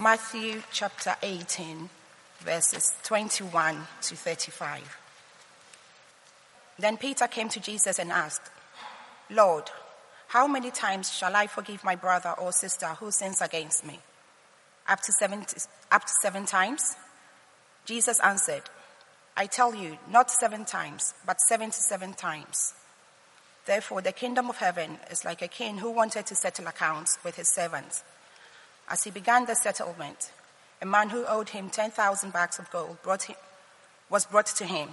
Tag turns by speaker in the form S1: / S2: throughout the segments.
S1: Matthew chapter 18, verses 21 to 35. Then Peter came to Jesus and asked, Lord, how many times shall I forgive my brother or sister who sins against me? Up to seven, up to seven times? Jesus answered, I tell you, not seven times, but seventy-seven times. Therefore, the kingdom of heaven is like a king who wanted to settle accounts with his servants. As he began the settlement, a man who owed him 10,000 bags of gold brought him, was brought to him.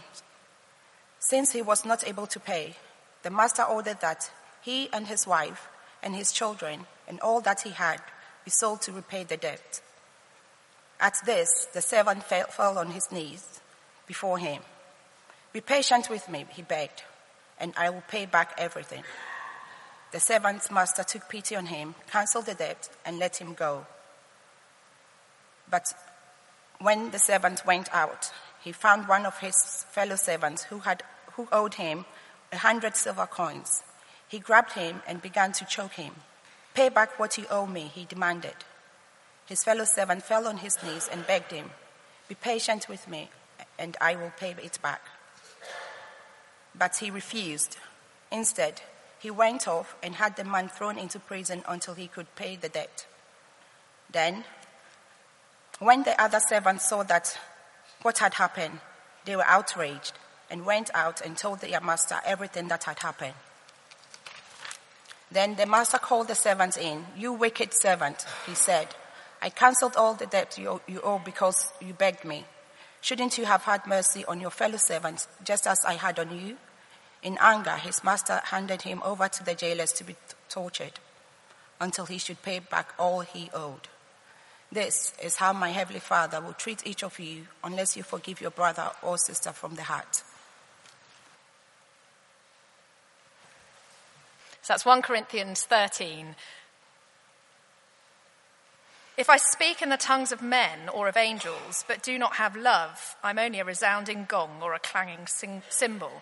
S1: Since he was not able to pay, the master ordered that he and his wife and his children and all that he had be sold to repay the debt. At this, the servant fell, fell on his knees before him. Be patient with me, he begged, and I will pay back everything. The servant's master took pity on him, cancelled the debt, and let him go. But when the servant went out, he found one of his fellow servants who, had, who owed him a hundred silver coins. He grabbed him and began to choke him. Pay back what you owe me, he demanded. His fellow servant fell on his knees and begged him, Be patient with me, and I will pay it back. But he refused. Instead, he went off and had the man thrown into prison until he could pay the debt. Then, when the other servants saw that what had happened, they were outraged and went out and told their master everything that had happened. Then the master called the servants in. You wicked servant, he said. I cancelled all the debt you, owe because you begged me. Shouldn't you have had mercy on your fellow servants just as I had on you? In anger, his master handed him over to the jailers to be tortured until he should pay back all he owed. This is how my heavenly Father will treat each of you unless you forgive your brother or sister from the heart.
S2: So that's 1 Corinthians 13. If I speak in the tongues of men or of angels, but do not have love, I'm only a resounding gong or a clanging cymbal.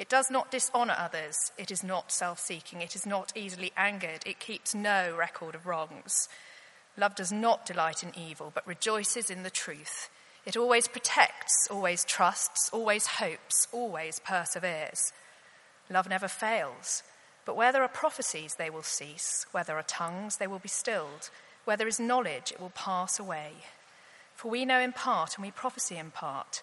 S2: It does not dishonor others. It is not self seeking. It is not easily angered. It keeps no record of wrongs. Love does not delight in evil, but rejoices in the truth. It always protects, always trusts, always hopes, always perseveres. Love never fails. But where there are prophecies, they will cease. Where there are tongues, they will be stilled. Where there is knowledge, it will pass away. For we know in part and we prophesy in part.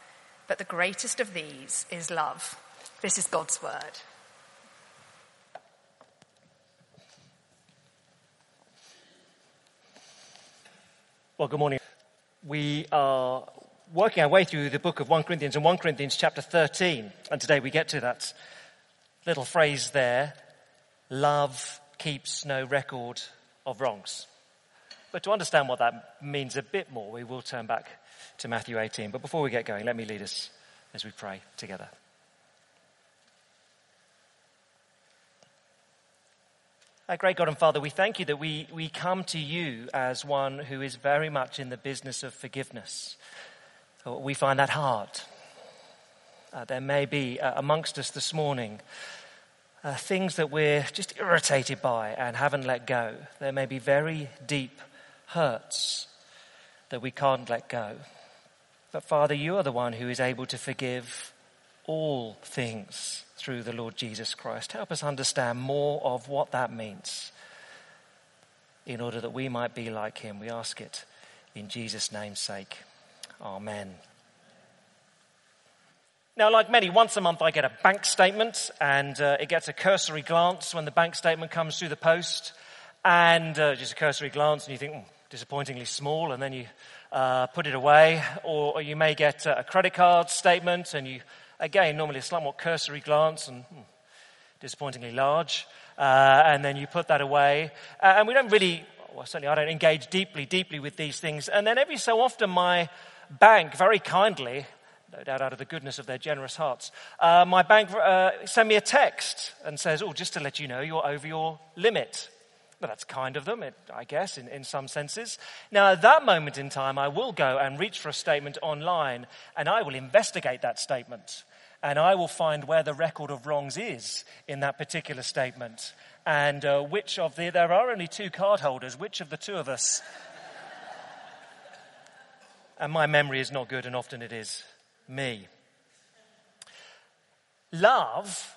S2: But the greatest of these is love. This is God's word.
S3: Well, good morning. We are working our way through the book of 1 Corinthians and 1 Corinthians chapter 13. And today we get to that little phrase there love keeps no record of wrongs. But to understand what that means a bit more, we will turn back to Matthew 18. But before we get going, let me lead us as we pray together. Our great God and Father, we thank you that we, we come to you as one who is very much in the business of forgiveness. We find that hard. Uh, there may be uh, amongst us this morning uh, things that we're just irritated by and haven't let go. There may be very deep hurts that we can't let go. But Father, you are the one who is able to forgive all things through the Lord Jesus Christ. Help us understand more of what that means in order that we might be like him. We ask it in Jesus' name's sake. Amen. Now, like many, once a month I get a bank statement and uh, it gets a cursory glance when the bank statement comes through the post. And uh, just a cursory glance and you think, hmm, disappointingly small, and then you uh, put it away. Or, you may get a credit card statement and you, again, normally a more cursory glance and hmm, disappointingly large. Uh, and then you put that away. Uh, and we don't really, well, certainly I don't engage deeply, deeply with these things. And then every so often my bank very kindly, no doubt out of the goodness of their generous hearts, uh, my bank uh, send me a text and says, oh, just to let you know, you're over your limit. Well, that's kind of them, I guess, in, in some senses. Now, at that moment in time, I will go and reach for a statement online and I will investigate that statement and I will find where the record of wrongs is in that particular statement. And uh, which of the, there are only two card holders, which of the two of us? and my memory is not good, and often it is me. Love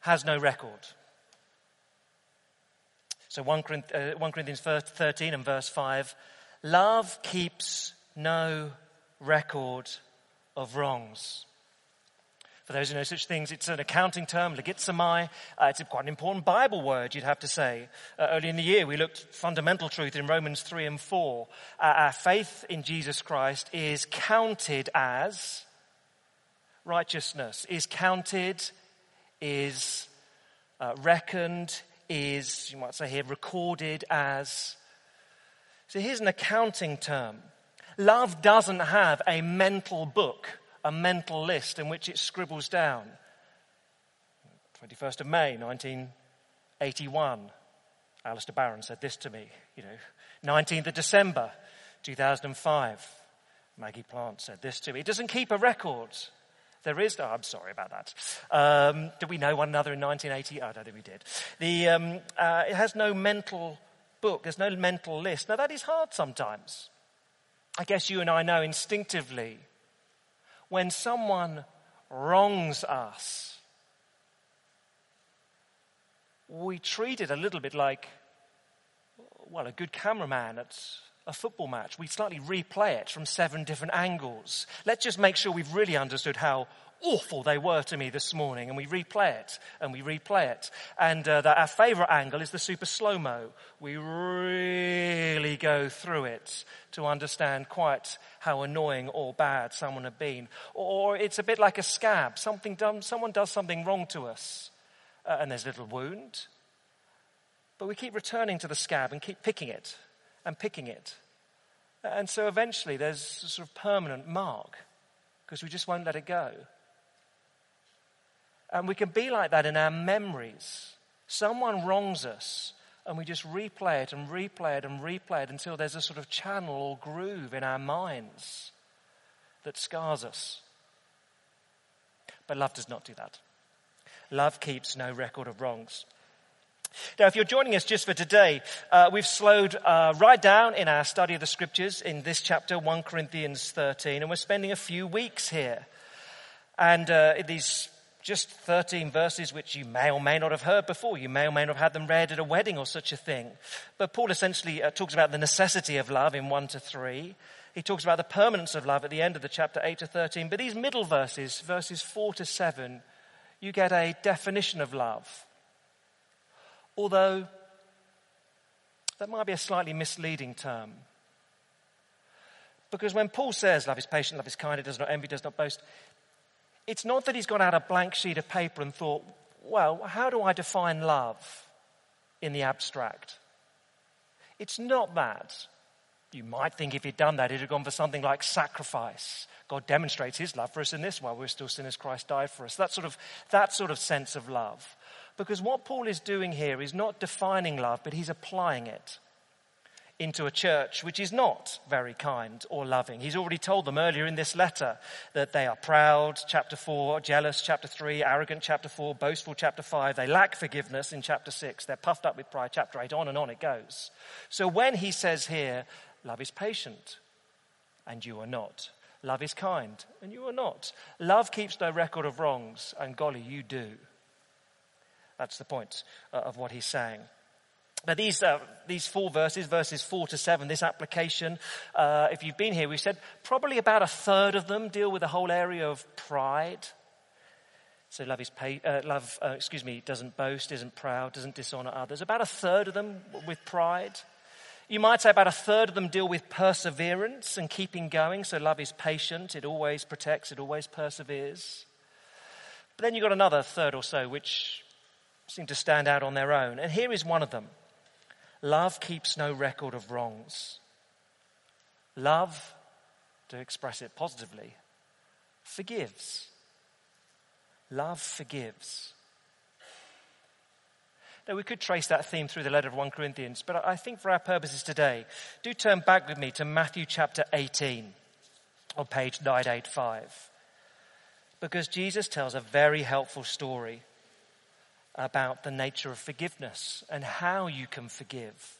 S3: has no record. So 1 uh, Corinthians 13 and verse 5 love keeps no record of wrongs. For those who know such things, it's an accounting term, logizomai. Uh, it's quite an important Bible word, you'd have to say. Uh, early in the year, we looked fundamental truth in Romans 3 and 4. Uh, our faith in Jesus Christ is counted as righteousness, is counted, is uh, reckoned, is, you might say here, recorded as. So here's an accounting term. Love doesn't have a mental book a mental list in which it scribbles down. 21st of May, 1981. Alistair Barron said this to me, you know. 19th of December, 2005. Maggie Plant said this to me. It doesn't keep a record. There is, oh, I'm sorry about that. Um, did we know one another in 1980? Oh, I don't think we did. The, um, uh, it has no mental book. There's no mental list. Now that is hard sometimes. I guess you and I know instinctively when someone wrongs us, we treat it a little bit like, well, a good cameraman at a football match. We slightly replay it from seven different angles. Let's just make sure we've really understood how awful they were to me this morning, and we replay it and we replay it. And uh, our favorite angle is the super slow mo. We really go through it to understand quite how annoying or bad someone had been. Or it's a bit like a scab. Something done, someone does something wrong to us, uh, and there's a little wound. But we keep returning to the scab and keep picking it and picking it. And so eventually there's a sort of permanent mark because we just won't let it go. And we can be like that in our memories. Someone wrongs us, and we just replay it and replay it and replay it until there's a sort of channel or groove in our minds that scars us. But love does not do that. Love keeps no record of wrongs. Now, if you're joining us just for today, uh, we've slowed uh, right down in our study of the scriptures in this chapter, 1 Corinthians 13, and we're spending a few weeks here. And uh, these just 13 verses which you may or may not have heard before. You may or may not have had them read at a wedding or such a thing. But Paul essentially uh, talks about the necessity of love in 1 to 3. He talks about the permanence of love at the end of the chapter 8 to 13. But these middle verses, verses 4 to 7, you get a definition of love. Although that might be a slightly misleading term. Because when Paul says love is patient, love is kind, it does not envy, does not boast, it's not that he's gone out a blank sheet of paper and thought, well, how do I define love in the abstract? It's not that. You might think if he'd done that, he'd have gone for something like sacrifice. God demonstrates his love for us in this while we're still sinners, Christ died for us. That sort of, that sort of sense of love. Because what Paul is doing here is not defining love, but he's applying it into a church which is not very kind or loving. He's already told them earlier in this letter that they are proud, chapter 4, jealous, chapter 3, arrogant, chapter 4, boastful, chapter 5. They lack forgiveness in chapter 6. They're puffed up with pride, chapter 8. On and on it goes. So when he says here, love is patient, and you are not. Love is kind, and you are not. Love keeps no record of wrongs, and golly, you do. That's the point uh, of what he's saying. Now, these, uh, these four verses, verses four to seven, this application, uh, if you've been here, we said probably about a third of them deal with the whole area of pride. So love is pay, uh, love, uh, excuse me, doesn't boast, isn't proud, doesn't dishonor others. About a third of them with pride. You might say about a third of them deal with perseverance and keeping going. So love is patient, it always protects, it always perseveres. But then you've got another third or so which seem to stand out on their own. And here is one of them love keeps no record of wrongs. Love, to express it positively, forgives. Love forgives. Now, we could trace that theme through the letter of 1 Corinthians, but I think for our purposes today, do turn back with me to Matthew chapter 18 on page 985. Because Jesus tells a very helpful story about the nature of forgiveness and how you can forgive.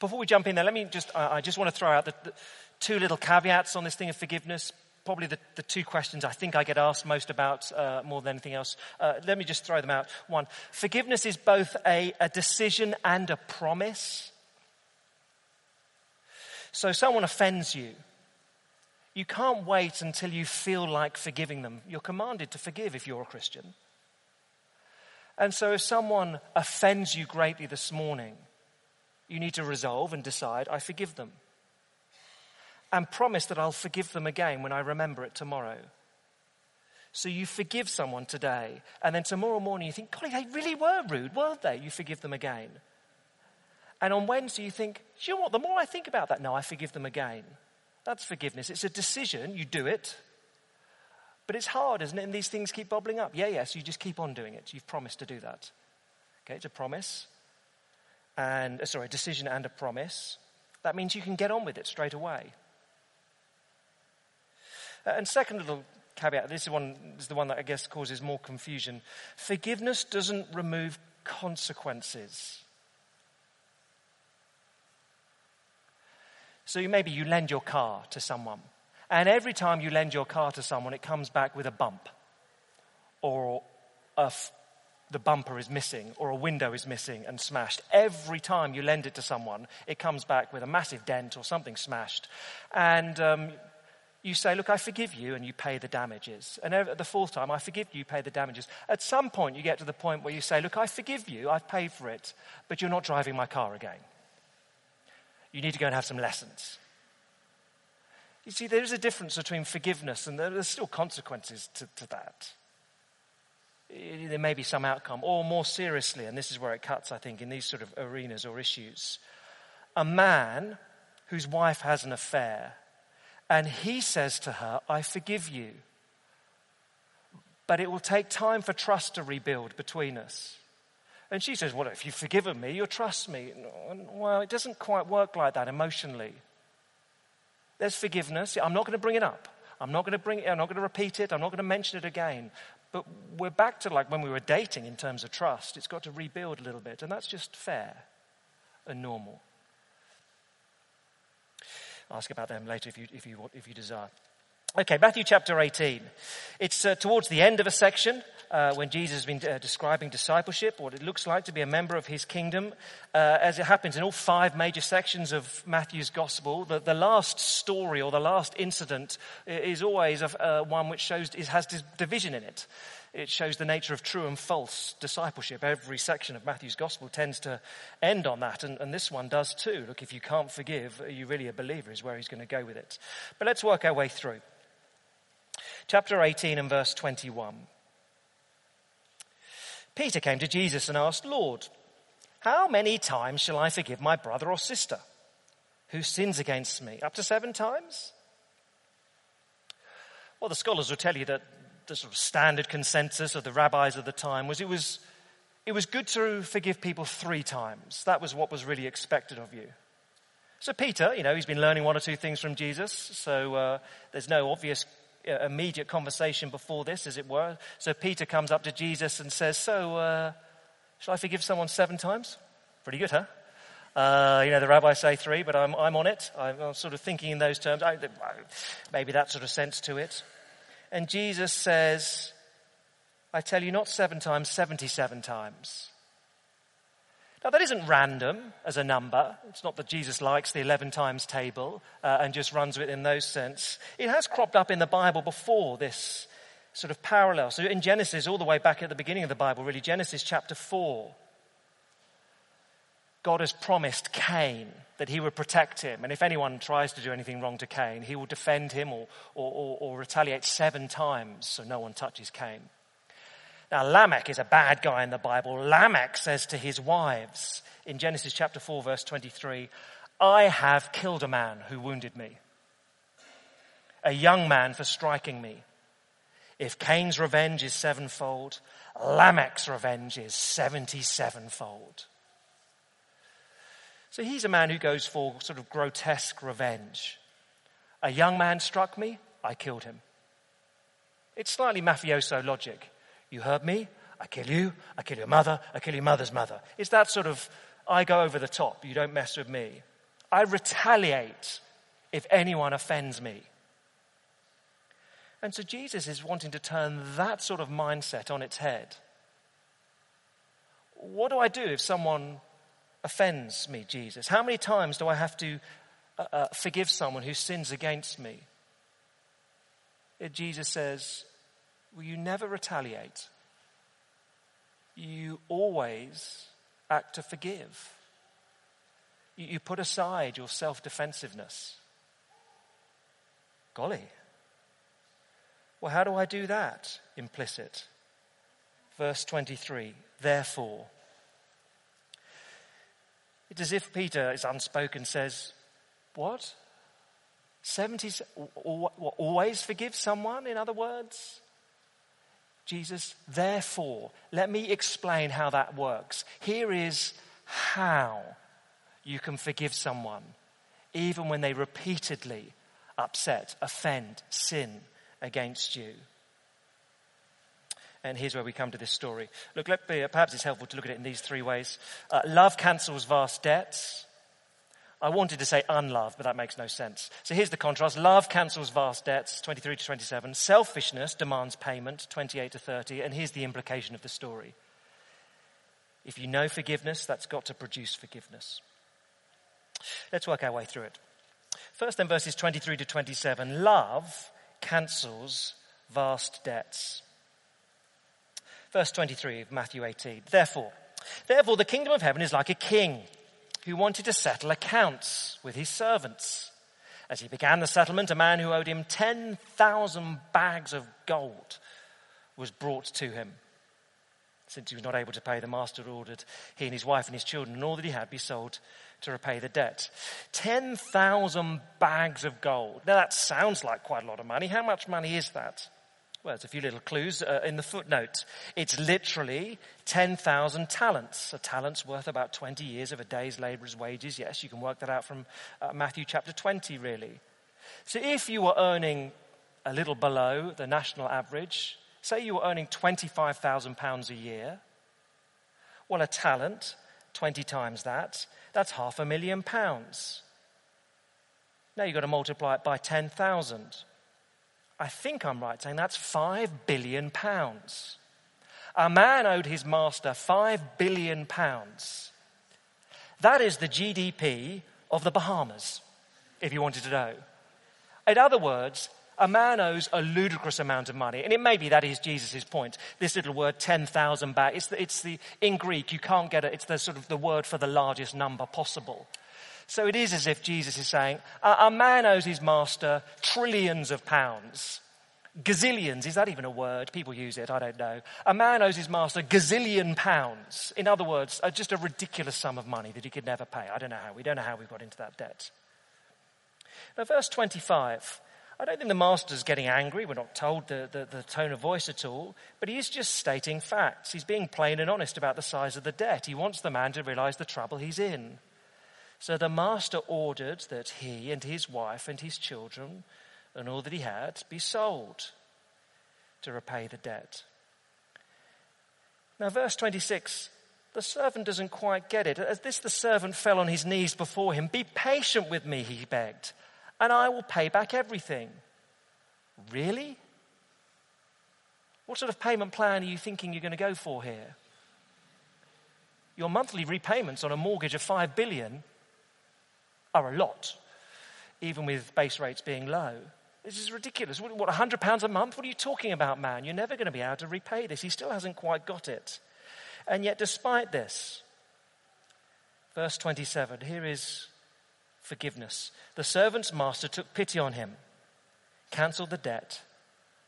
S3: Before we jump in there, let me just, I just want to throw out the, the two little caveats on this thing of forgiveness probably the, the, two questions I think I get asked most about uh, more than anything else. Uh, let me just throw them out. One, forgiveness is both a, a decision and a promise. So someone offends you. You can't wait until you feel like forgiving them. You're commanded to forgive if you're a Christian. And so if someone offends you greatly this morning, you need to resolve and decide, I forgive them and promise that I'll forgive them again when I remember it tomorrow. So you forgive someone today, and then tomorrow morning you think, golly, they really were rude, weren't they? You forgive them again. And on Wednesday you think, you know what, the more I think about that, no, I forgive them again. That's forgiveness. It's a decision, you do it. But it's hard, isn't it? And these things keep bubbling up. Yeah, yes, you just keep on doing it. You've promised to do that. Okay, it's a promise. And, uh, sorry, a decision and a promise. That means you can get on with it straight away. Uh, and second little caveat, this is, one, this is the one that I guess causes more confusion. Forgiveness doesn't remove consequences. So maybe you lend your car to someone, and every time you lend your car to someone, it comes back with a bump, or the bumper is missing, or a window is missing and smashed. Every time you lend it to someone, it comes back with a massive dent or something smashed. And um, you say, Look, I forgive you, and you pay the damages. And the fourth time, I forgive you, you pay the damages. At some point, you get to the point where you say, Look, I forgive you, I've paid for it, but you're not driving my car again. You need to go and have some lessons. You see, there is a difference between forgiveness and there's still consequences to, to that. Eh, there may be some outcome, or more seriously, and this is where it cuts, I think, in these sort of arenas or issues. A man whose wife has an affair and he says to her, I forgive you. But it will take time for trust to rebuild between us. And she says, Well, if you've forgiven me, you'll trust me. Well, it doesn't quite work like that emotionally. There's forgiveness. I'm not going to bring it up. I'm not going to bring it, I'm not going to repeat it. I'm not going to mention it again. But we're back to like when we were dating in terms of trust. It's got to rebuild a little bit. And that's just fair and normal ask about them later if you, if you, if you desire. Okay, Matthew chapter 18. It's uh, towards the end of a section uh, when Jesus has been uh, describing discipleship, what it looks like to be a member of his kingdom. Uh, as it happens in all five major sections of Matthew's gospel, the, the last story or the last incident is always uh, one which shows, is, has division in it it shows the nature of true and false discipleship. Every section of Matthew's gospel tends to end on that, and, and, this one does too. Look, if you can't forgive, are you really a believer? Is where he's going to go with it. But let's work our way through. Chapter 18 and verse 21. Peter came to Jesus and asked, Lord, how many times shall I forgive my brother or sister who sins against me? Up to seven times? Well, the scholars will tell you that the sort of standard consensus of the rabbis of the time was it was, it was good to forgive people three times. That was what was really expected of you. So Peter, you know, he's been learning one or two things from Jesus, so uh, there's no obvious immediate conversation before this, as it were. So Peter comes up to Jesus and says, "So, uh, shall I forgive someone seven times?" Pretty good, huh? Uh, you know, the rabbis say three, but I'm, I'm on it. I'm, I'm, sort of thinking in those terms. I, maybe that sort of sense to it. And Jesus says, I tell you, not seven times, 77 times. Now, that isn't random as a number. It's not that Jesus likes the 11 times table uh, and just runs with it in those sense. It has cropped up in the Bible before this sort of parallel. So in Genesis, all the way back at the beginning of the Bible, really, Genesis chapter 4, God has promised Cain that he would protect him. And if anyone tries to do anything wrong to Cain, he will defend him or, or, or, or retaliate seven times so no one touches Cain. Now, Lamech is a bad guy in the Bible. Lamech says to his wives in Genesis chapter 4, verse 23, I have killed a man who wounded me, a young man for striking me. If Cain's revenge is sevenfold, Lamech's revenge is 77 fold. So he's a man who goes for sort of grotesque revenge. A young man struck me, I killed him. It's slightly mafioso logic. You hurt me, I kill you, I kill your mother, I kill your mother's mother. It's that sort of, I go over the top, you don't mess with me. I retaliate if anyone offends me. And so Jesus is wanting to turn that sort of mindset on its head. What do I do if someone offends me, Jesus? How many times do I have to uh, uh, forgive someone who sins against me? Jesus says, Will you never retaliate? You always act to forgive. You, you put aside your self defensiveness. Golly. Well, how do I do that? Implicit. Verse 23 Therefore, it's as if Peter is unspoken, says, What? 70, always forgive someone, in other words? Jesus, therefore, let me explain how that works. Here is how you can forgive someone, even when they repeatedly upset, offend, sin against you. And here's where we come to this story. Look, me, perhaps it's helpful to look at it in these three ways. Uh, love cancels vast debts. I wanted to say unlove, but that makes no sense. So here's the contrast. Love cancels vast debts, 23 to 27. Selfishness demands payment, 28 to 30. And here's the implication of the story. If you know forgiveness, that's got to produce forgiveness. Let's work our way through it. First, then, verses 23 to 27. Love cancels vast debts. Verse 23 of Matthew 18. Therefore, therefore, the kingdom of heaven is like a king who wanted to settle accounts with his servants. As he began the settlement, a man who owed him 10,000 bags of gold was brought to him. Since he was not able to pay, the master ordered he and his wife and his children and all that he had be sold to repay the debt. 10,000 bags of gold. Now that sounds like quite a lot of money. How much money is that? Well, there's a few little clues uh, in the footnote. It's literally 10,000 talents. A talent's worth about 20 years of a day's laborer's wages. Yes, you can work that out from uh, Matthew chapter 20, really. So if you were earning a little below the national average, say you were earning 25,000 pounds a year, well, a talent, 20 times that, that's half a million pounds. Now you've got to multiply it by 10,000. I think I'm right saying that's five billion pounds. A man owed his master five billion pounds. That is the GDP of the Bahamas, if you wanted to know. In other words, a man owes a ludicrous amount of money. And it may be that is Jesus' point. This little word, 10,000 back, it's the, it's the, in Greek, you can't get it, it's the sort of the word for the largest number possible. So it is as if Jesus is saying, a, man owes his master trillions of pounds. Gazillions, is that even a word? People use it, I don't know. A man owes his master gazillion pounds. In other words, just a ridiculous sum of money that he could never pay. I don't know how. We don't know how we got into that debt. Now, verse 25. I don't think the master's getting angry. We're not told the, the, the, tone of voice at all. But he is just stating facts. He's being plain and honest about the size of the debt. He wants the man to realize the trouble he's in. So the master ordered that he and his wife and his children and all that he had be sold to repay the debt. Now, verse 26 the servant doesn't quite get it. As this, the servant fell on his knees before him. Be patient with me, he begged, and I will pay back everything. Really? What sort of payment plan are you thinking you're going to go for here? your monthly repayments on a mortgage of 5 billion are a lot, even with base rates being low. This is ridiculous. What, what £100 a month? What are you talking about, man? You're never going to be able to repay this. He still hasn't quite got it. And yet, despite this, verse 27, here is forgiveness. The servant's master took pity on him, cancelled the debt,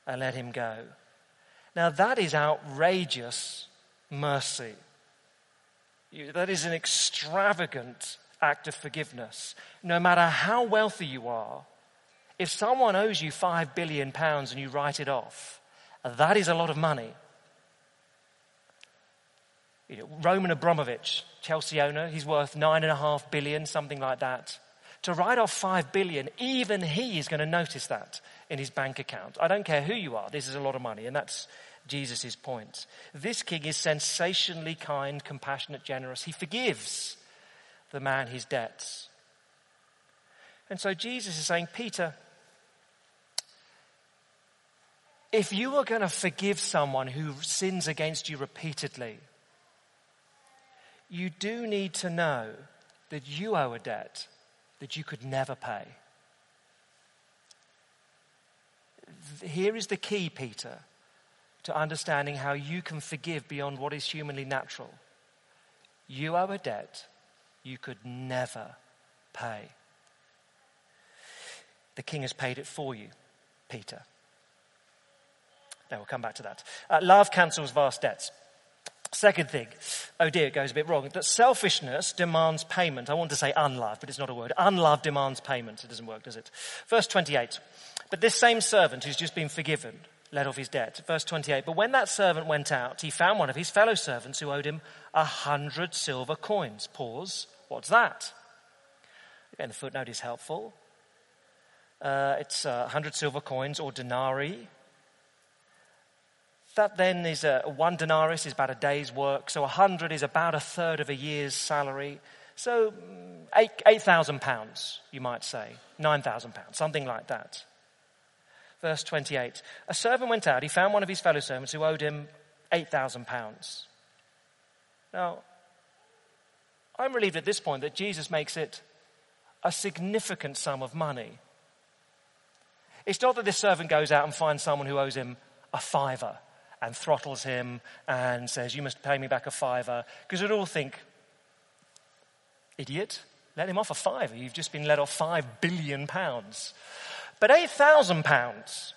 S3: and let him go. Now, that is outrageous mercy. That is an extravagant act of forgiveness. No matter how wealthy you are, if someone owes you five billion pounds and you write it off, that is a lot of money. You know, Roman Abramovich, Chelsea owner, he's worth nine and a half billion, something like that. To write off five billion, even he is going to notice that in his bank account. I don't care who you are, this is a lot of money, and that's Jesus' point. This king is sensationally kind, compassionate, generous. He forgives the man his debts. And so Jesus is saying, Peter, if you are going to forgive someone who sins against you repeatedly, you do need to know that you owe a debt that you could never pay. Here is the key, Peter, to understanding how you can forgive beyond what is humanly natural. You owe a debt you could never pay. The king has paid it for you, Peter. Now we'll come back to that. Uh, love cancels vast debts. Second thing, oh dear, it goes a bit wrong, that selfishness demands payment. I want to say unlove, but it's not a word. Unlove demands payment. It doesn't work, does it? Verse 28. But this same servant who's just been forgiven let off his debt. Verse 28. But when that servant went out, he found one of his fellow servants who owed him a hundred silver coins. Pause. What's that? Again, the footnote is helpful. Uh, it's uh, hundred silver coins or denarii. That then is a, one denarius is about a day's work. So a hundred is about a third of a year's salary. So mm, eight, 8,000 pounds, you might say. 9,000 pounds, something like that. Verse 28. A servant went out. He found one of his fellow servants who owed him 8,000 pounds. Now, I'm relieved at this point that Jesus makes it a significant sum of money. It's not that this servant goes out and finds someone who owes him a fiver and throttles him and says, You must pay me back a fiver. Because we'd all think, Idiot, let him off a fiver. You've just been let off five billion pounds. But eight thousand pounds,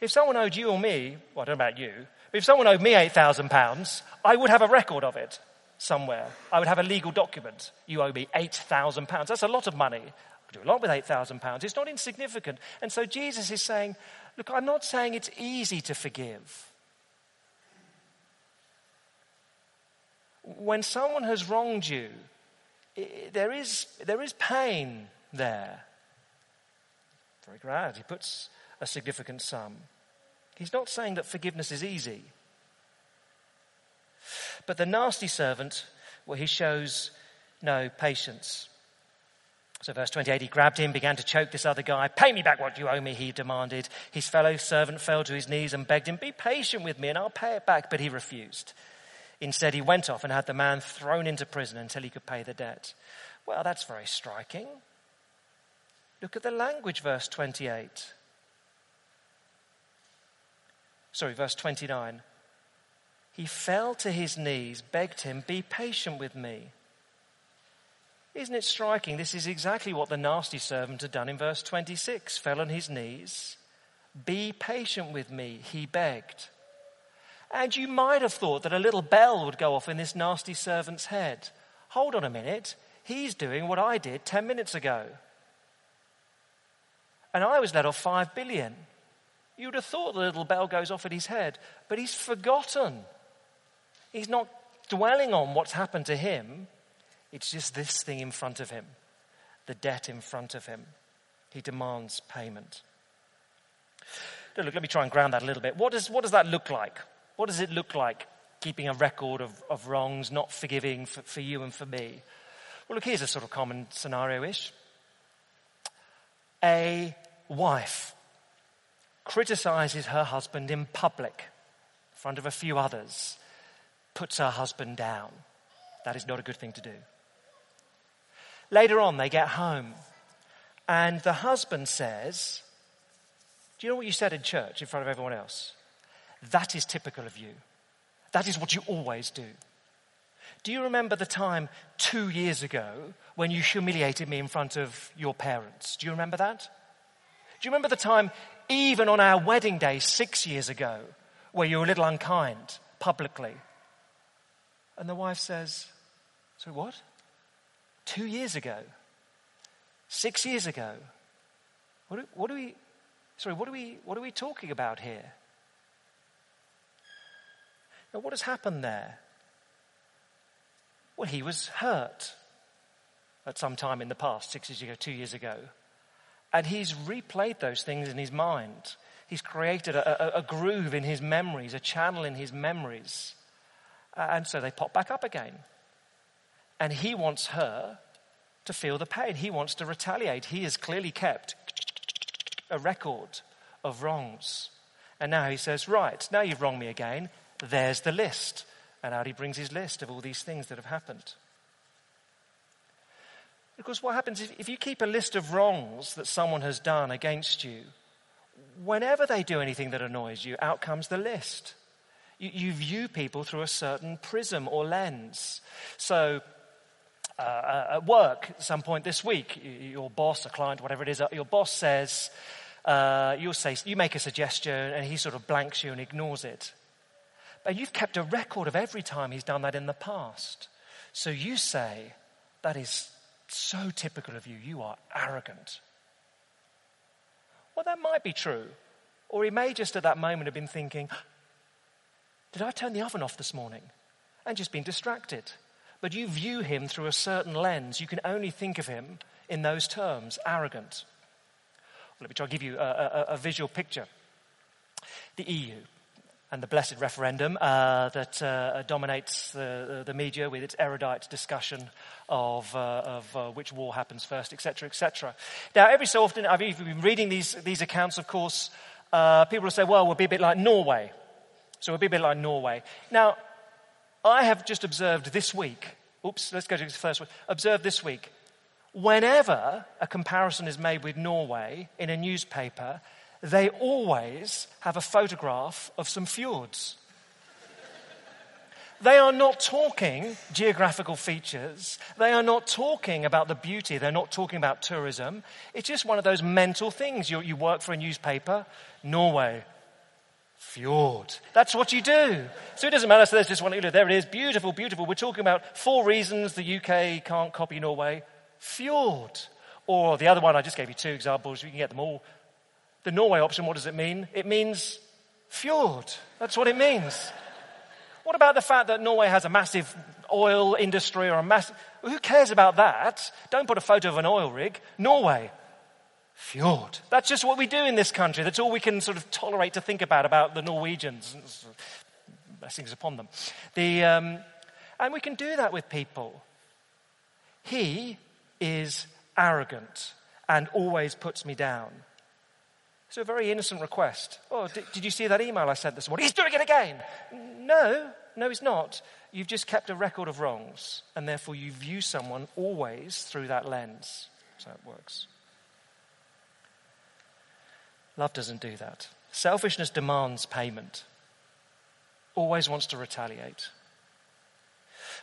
S3: if someone owed you or me, well, I don't know about you, but if someone owed me eight thousand pounds, I would have a record of it somewhere. I would have a legal document. You owe me eight thousand pounds. That's a lot of money. I do a lot with eight thousand pounds. It's not insignificant. And so Jesus is saying, look, I'm not saying it's easy to forgive. when someone has wronged you, there is, there is pain there. Very glad he puts a significant sum. He's not saying that forgiveness is easy. But the nasty servant, well, he shows no patience. So, verse 28, he grabbed him, began to choke this other guy. Pay me back what you owe me, he demanded. His fellow servant fell to his knees and begged him, Be patient with me and I'll pay it back. But he refused. Instead, he went off and had the man thrown into prison until he could pay the debt. Well, that's very striking. Look at the language, verse 28. Sorry, verse 29. He fell to his knees, begged him, Be patient with me. Isn't it striking? This is exactly what the nasty servant had done in verse 26. Fell on his knees. Be patient with me, he begged. And you might have thought that a little bell would go off in this nasty servant's head. Hold on a minute. He's doing what I did 10 minutes ago. And I was let off 5 billion. You would have thought the little bell goes off at his head, but he's forgotten. He's not dwelling on what's happened to him. It's just this thing in front of him, the debt in front of him. He demands payment. Now look, let me try and ground that a little bit. What does, what does that look like? What does it look like keeping a record of, of wrongs, not forgiving for, for you and for me? Well, look, here's a sort of common scenario ish. A wife criticizes her husband in public, in front of a few others, puts her husband down. That is not a good thing to do. Later on, they get home, and the husband says, Do you know what you said in church in front of everyone else? That is typical of you. That is what you always do. Do you remember the time two years ago when you humiliated me in front of your parents? Do you remember that? Do you remember the time, even on our wedding day six years ago, where you were a little unkind publicly? And the wife says, So what? Two years ago? Six years ago? What, what are we, sorry, what are we, what are we talking about here? Now, what has happened there? Well, he was hurt at some time in the past, six years ago, two years ago. And he's replayed those things in his mind. He's created a, a, a groove in his memories, a channel in his memories. Uh, and so they pop back up again. And he wants her to feel the pain. He wants to retaliate. He has clearly kept a record of wrongs. And now he says, Right, now you've wronged me again. There's the list. And out he brings his list of all these things that have happened. Because what happens if, if you keep a list of wrongs that someone has done against you, whenever they do anything that annoys you, out comes the list. You, you view people through a certain prism or lens. So, uh, uh at work, at some point this week, your boss, a client, whatever it is, uh, your boss says, uh, you'll say, you make a suggestion, and he sort of blanks you and ignores it. But you've kept a record of every time he's done that in the past. So you say, that is so typical of you. You are arrogant. Well, that might be true. Or he may just at that moment have been thinking, Did I turn the oven off this morning? And just been distracted. But you view him through a certain lens. You can only think of him in those terms arrogant. Let me try to give you a, a, a visual picture. The EU, and the blessed referendum uh, that uh, dominates the, the, media with its erudite discussion of, uh, of uh, which war happens first, etc., etc. Now, every so often, I've even been reading these, these accounts, of course, uh, people will say, well, we'll be a bit like Norway. So we'll be a bit like Norway. Now, I have just observed this week, oops, let's go to the first one, observed this week, whenever a comparison is made with Norway in a newspaper, they always have a photograph of some fjords. They are not talking geographical features. They are not talking about the beauty. They're not talking about tourism. It's just one of those mental things. You, you work for a newspaper, Norway, fjord. That's what you do. So it doesn't matter. So there's just one. There it is. Beautiful, beautiful. We're talking about four reasons the UK can't copy Norway. Fjord. Or the other one, I just gave you two examples. You can get them all. The Norway option, what does it mean? It means fjord. That's what it means. What about the fact that Norway has a massive oil industry or a massive. Who cares about that? Don't put a photo of an oil rig. Norway. Fjord. That's just what we do in this country. That's all we can sort of tolerate to think about about the Norwegians. Blessings upon them. The, um, and we can do that with people. He is arrogant and always puts me down. It's a very innocent request. Oh, did, did, you see that email I sent this morning? He's doing it again. No, no, he's not. You've just kept a record of wrongs, and therefore you view someone always through that lens. So it works. Love doesn't do that. Selfishness demands payment, always wants to retaliate.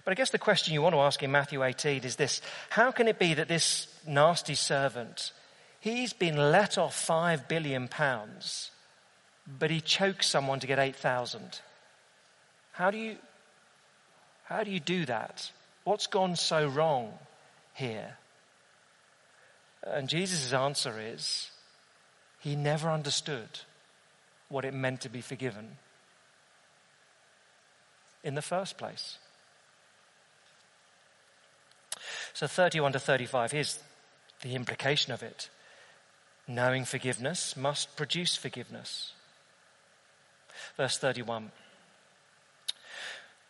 S3: But I guess the question you want to ask in Matthew 18 is this How can it be that this nasty servant He's been let off five billion pounds, but he chokes someone to get 8,000. How do you, how do you do that? What's gone so wrong here? And Jesus' answer is he never understood what it meant to be forgiven in the first place. So 31 to 35, here's the implication of it knowing forgiveness must produce forgiveness. Verse 31.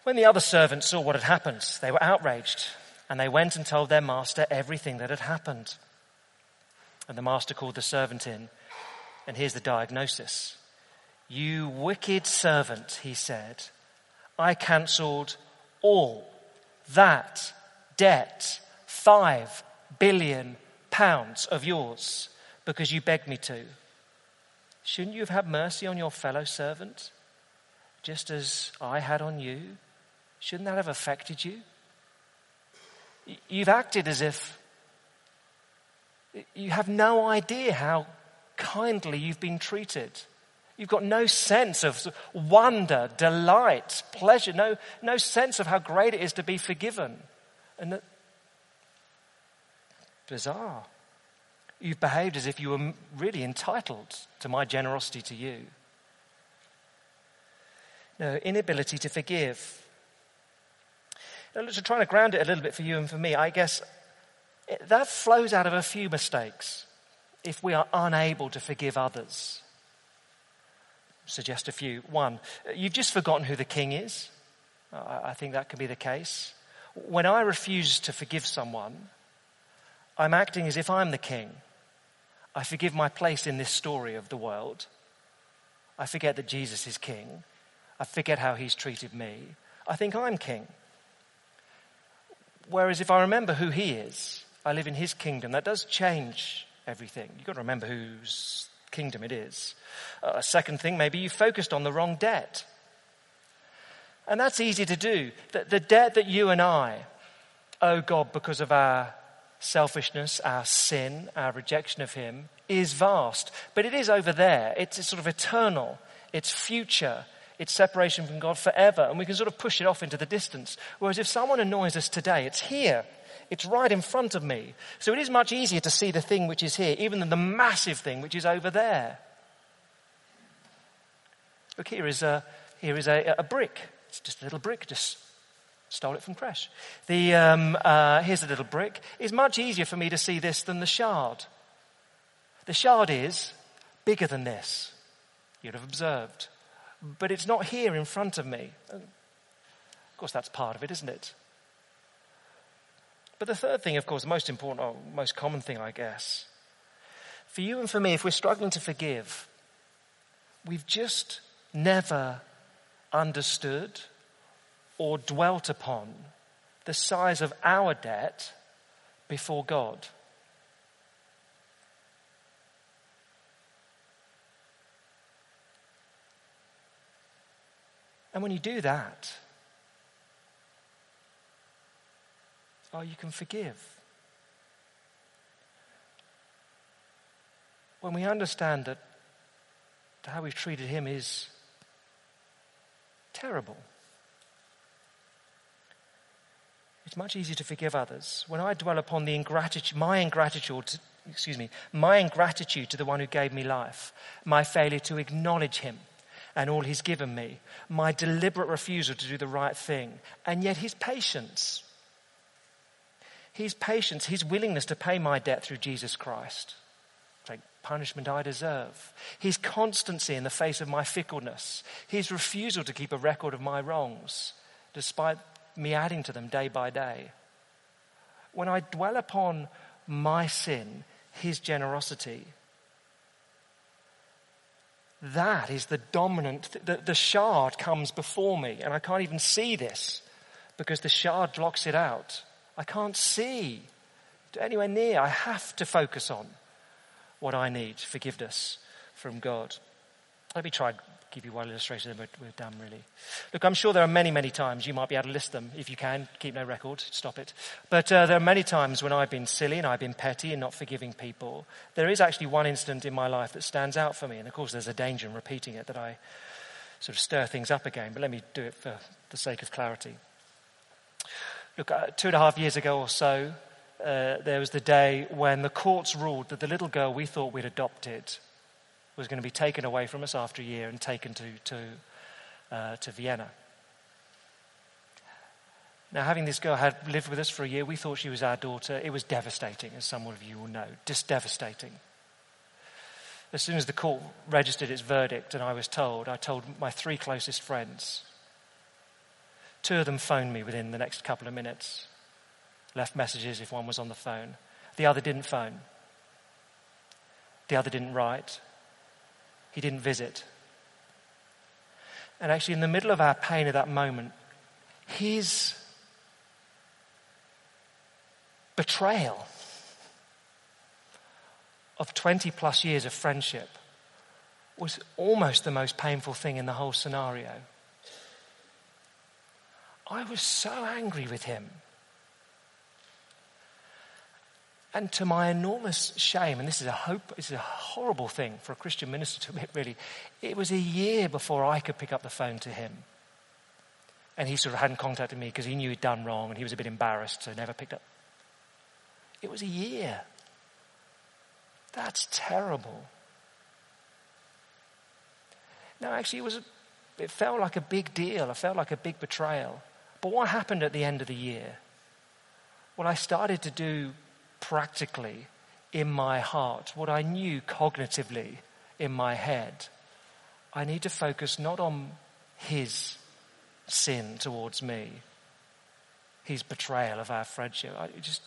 S3: When the other servants saw what had happened, they were outraged, and they went and told their master everything that had happened. And the master called the servant in, and here's the diagnosis. You wicked servant, he said, I cancelled all that debt, five billion pounds of yours, because you begged me to. Shouldn't you have had mercy on your fellow servant, just as I had on you? Shouldn't that have affected you? You've acted as if you have no idea how kindly you've been treated. You've got no sense of wonder, delight, pleasure, no, no sense of how great it is to be forgiven. And that, bizarre. You've behaved as if you were really entitled to my generosity to you. No, inability to forgive. Now, to try to ground it a little bit for you and for me, I guess that flows out of a few mistakes if we are unable to forgive others. Suggest a few. One, you've just forgotten who the king is. I think that could be the case. When I refuse to forgive someone, I'm acting as if I'm the king. I forgive my place in this story of the world. I forget that Jesus is king. I forget how he's treated me. I think I'm king. Whereas if I remember who he is, I live in his kingdom, that does change everything. You've got to remember whose kingdom it is. Uh, a second thing, maybe you focused on the wrong debt. And that's easy to do. The, the debt that you and I owe God because of our selfishness, our sin, our rejection of Him is vast. But it is over there. It's, it's sort of eternal. It's future. It's separation from God forever. And we can sort of push it off into the distance. Whereas if someone annoys us today, it's here. It's right in front of me. So it is much easier to see the thing which is here, even than the massive thing which is over there. Look, here is a, here is a, a brick. It's just a little brick, just Stole it from Crash. The, um, uh, here's a little brick. It's much easier for me to see this than the shard. The shard is bigger than this. You'd have observed. But it's not here in front of me. Of course, that's part of it, isn't it? But the third thing, of course, the most important, or most common thing, I guess, for you and for me, if we're struggling to forgive, we've just never understood or dwelt upon the size of our debt before God. And when you do that, oh, you can forgive. When we understand that how we've treated him is terrible. It's much easier to forgive others. When I dwell upon the ingratitude, my ingratitude, excuse me, my ingratitude to the one who gave me life, my failure to acknowledge him and all he's given me, my deliberate refusal to do the right thing, and yet his patience. His patience, his willingness to pay my debt through Jesus Christ. Take punishment I deserve. His constancy in the face of my fickleness. His refusal to keep a record of my wrongs, despite me adding to them day by day. When I dwell upon my sin, his generosity, that is the dominant, the, the shard comes before me, and I can't even see this because the shard blocks it out. I can't see anywhere near. I have to focus on what I need forgiveness from God. Let me try and give you one illustration and we're, we're done really. Look, I'm sure there are many, many times, you might be able to list them if you can, keep no record, stop it. But uh, there are many times when I've been silly and I've been petty and not forgiving people. There is actually one incident in my life that stands out for me, and of course there's a danger in repeating it that I sort of stir things up again, but let me do it for the sake of clarity. Look, uh, two and a half years ago or so, uh, there was the day when the courts ruled that the little girl we thought we'd adopted was going to be taken away from us after a year and taken to, to, uh, to Vienna. Now, having this girl had lived with us for a year, we thought she was our daughter. It was devastating, as some of you will know, just devastating. As soon as the court registered its verdict and I was told, I told my three closest friends. Two of them phoned me within the next couple of minutes, left messages if one was on the phone. The other didn't phone. The other didn't write. He didn't visit. And actually, in the middle of our pain at that moment, his betrayal of 20 plus years of friendship was almost the most painful thing in the whole scenario. I was so angry with him. And to my enormous shame, and this is a hope, this is a horrible thing for a Christian minister to admit, really, it was a year before I could pick up the phone to him. And he sort of hadn't contacted me because he knew he'd done wrong and he was a bit embarrassed, so never picked up. It was a year. That's terrible. No, actually, it was. A, it felt like a big deal. It felt like a big betrayal. But what happened at the end of the year? Well, I started to do practically in my heart what I knew cognitively in my head. I need to focus not on his sin towards me, his betrayal of our friendship. I just,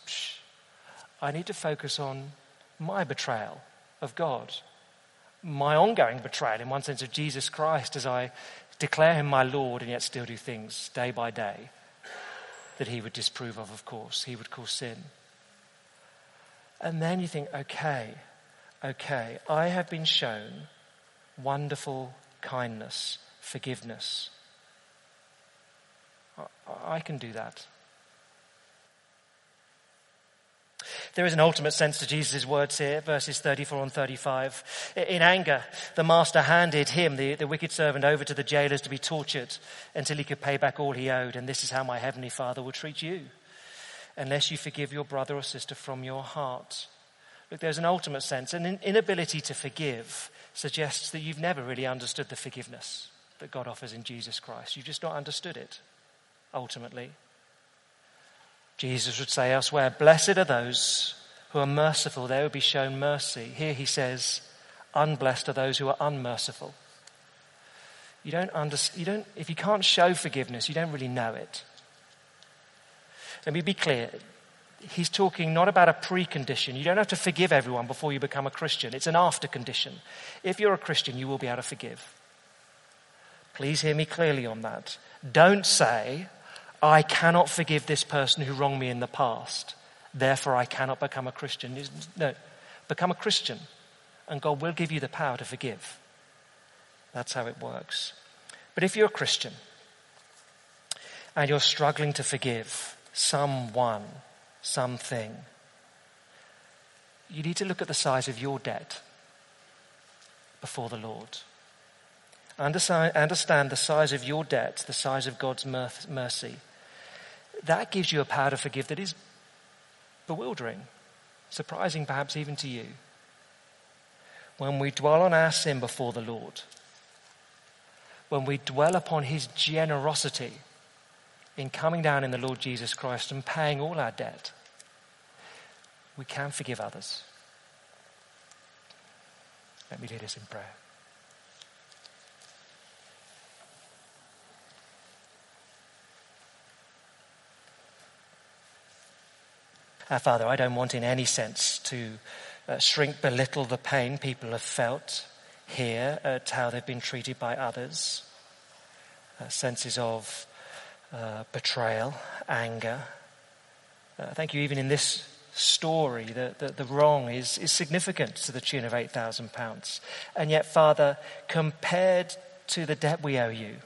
S3: I need to focus on my betrayal of God, my ongoing betrayal, in one sense, of Jesus Christ as I declare him my Lord and yet still do things day by day that he would disapprove of, of course, he would call sin. And then you think, okay, okay, I have been shown wonderful kindness, forgiveness. I, I can do that. There is an ultimate sense to Jesus' words here, verses 34 and 35. In anger, the master handed him, the, the wicked servant, over to the jailers to be tortured until he could pay back all he owed. And this is how my heavenly Father will treat you, unless you forgive your brother or sister from your heart. Look, there's an ultimate sense. An inability to forgive suggests that you've never really understood the forgiveness that God offers in Jesus Christ. You've just not understood it, ultimately. Jesus would say elsewhere, Blessed are those who are merciful, they will be shown mercy. Here he says, Unblessed are those who are unmerciful. You don't understand, you don't, if you can't show forgiveness, you don't really know it. Let me be clear. He's talking not about a precondition. You don't have to forgive everyone before you become a Christian. It's an after condition. If you're a Christian, you will be able to forgive. Please hear me clearly on that. Don't say, I cannot forgive this person who wronged me in the past. Therefore, I cannot become a Christian. No, become a Christian, and God will give you the power to forgive. That's how it works. But if you're a Christian and you're struggling to forgive someone, something, you need to look at the size of your debt before the Lord. Understand the size of your debt, the size of God's mercy that gives you a power to forgive that is bewildering, surprising perhaps even to you. When we dwell on our sin before the Lord, when we dwell upon his generosity in coming down in the Lord Jesus Christ and paying all our debt, we can forgive others. Let me lead us in prayer. Uh, Father, I don't want in any sense to uh, shrink, belittle the pain people have felt here at how they've been treated by others. Uh, senses of uh, betrayal, anger. Uh, thank you, even in this story, the, the, the wrong is, is significant to the tune of £8,000. And yet, Father, compared to the debt we owe you,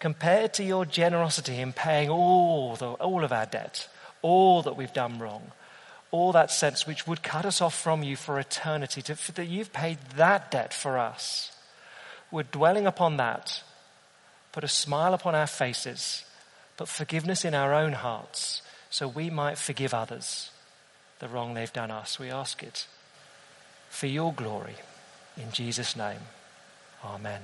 S3: compared to your generosity in paying all, the, all of our debt, all that we've done wrong, all that sense which would cut us off from you for eternity, to, for that you've paid that debt for us. We're dwelling upon that, put a smile upon our faces, put forgiveness in our own hearts, so we might forgive others the wrong they've done us. We ask it for your glory. In Jesus' name, amen.